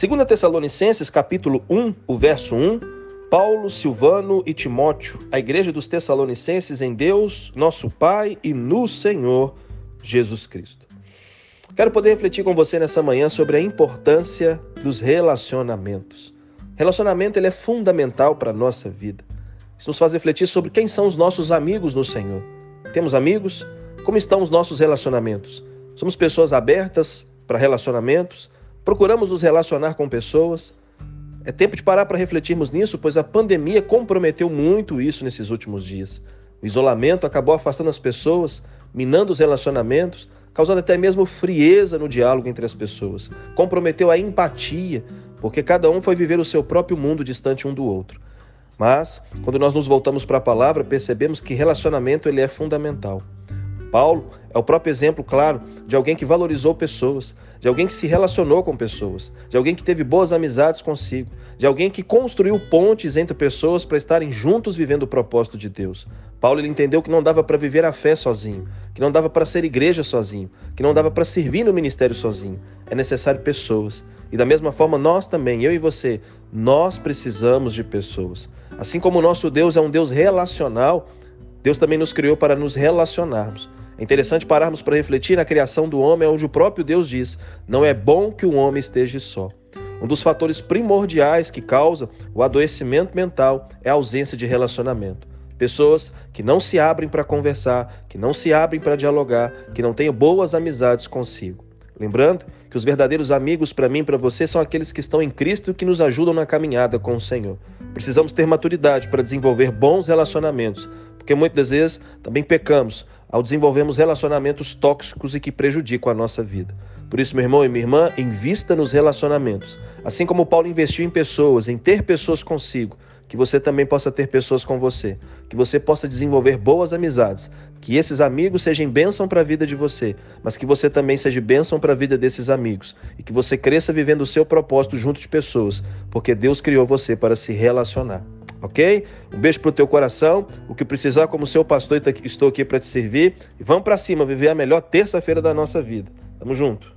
2 Tessalonicenses, capítulo 1, o verso 1, Paulo, Silvano e Timóteo, a igreja dos Tessalonicenses em Deus, nosso Pai e no Senhor Jesus Cristo. Quero poder refletir com você nessa manhã sobre a importância dos relacionamentos. Relacionamento ele é fundamental para a nossa vida. Isso nos faz refletir sobre quem são os nossos amigos no Senhor. Temos amigos? Como estão os nossos relacionamentos? Somos pessoas abertas para relacionamentos? Procuramos nos relacionar com pessoas. É tempo de parar para refletirmos nisso, pois a pandemia comprometeu muito isso nesses últimos dias. O isolamento acabou afastando as pessoas, minando os relacionamentos, causando até mesmo frieza no diálogo entre as pessoas. Comprometeu a empatia, porque cada um foi viver o seu próprio mundo distante um do outro. Mas, quando nós nos voltamos para a palavra, percebemos que relacionamento ele é fundamental. Paulo é o próprio exemplo, claro, de alguém que valorizou pessoas, de alguém que se relacionou com pessoas, de alguém que teve boas amizades consigo, de alguém que construiu pontes entre pessoas para estarem juntos vivendo o propósito de Deus. Paulo ele entendeu que não dava para viver a fé sozinho, que não dava para ser igreja sozinho, que não dava para servir no ministério sozinho. É necessário pessoas. E da mesma forma, nós também, eu e você, nós precisamos de pessoas. Assim como o nosso Deus é um Deus relacional, Deus também nos criou para nos relacionarmos. É interessante pararmos para refletir na criação do homem, onde o próprio Deus diz: não é bom que o homem esteja só. Um dos fatores primordiais que causa o adoecimento mental é a ausência de relacionamento. Pessoas que não se abrem para conversar, que não se abrem para dialogar, que não têm boas amizades consigo. Lembrando que os verdadeiros amigos para mim e para você são aqueles que estão em Cristo e que nos ajudam na caminhada com o Senhor. Precisamos ter maturidade para desenvolver bons relacionamentos, porque muitas vezes também pecamos ao desenvolvermos relacionamentos tóxicos e que prejudicam a nossa vida. Por isso, meu irmão e minha irmã, invista nos relacionamentos. Assim como Paulo investiu em pessoas, em ter pessoas consigo, que você também possa ter pessoas com você, que você possa desenvolver boas amizades, que esses amigos sejam bênção para a vida de você, mas que você também seja bênção para a vida desses amigos e que você cresça vivendo o seu propósito junto de pessoas, porque Deus criou você para se relacionar ok? Um beijo pro teu coração. O que precisar, como seu pastor, estou aqui para te servir. E vamos para cima, viver a melhor terça-feira da nossa vida. Tamo junto.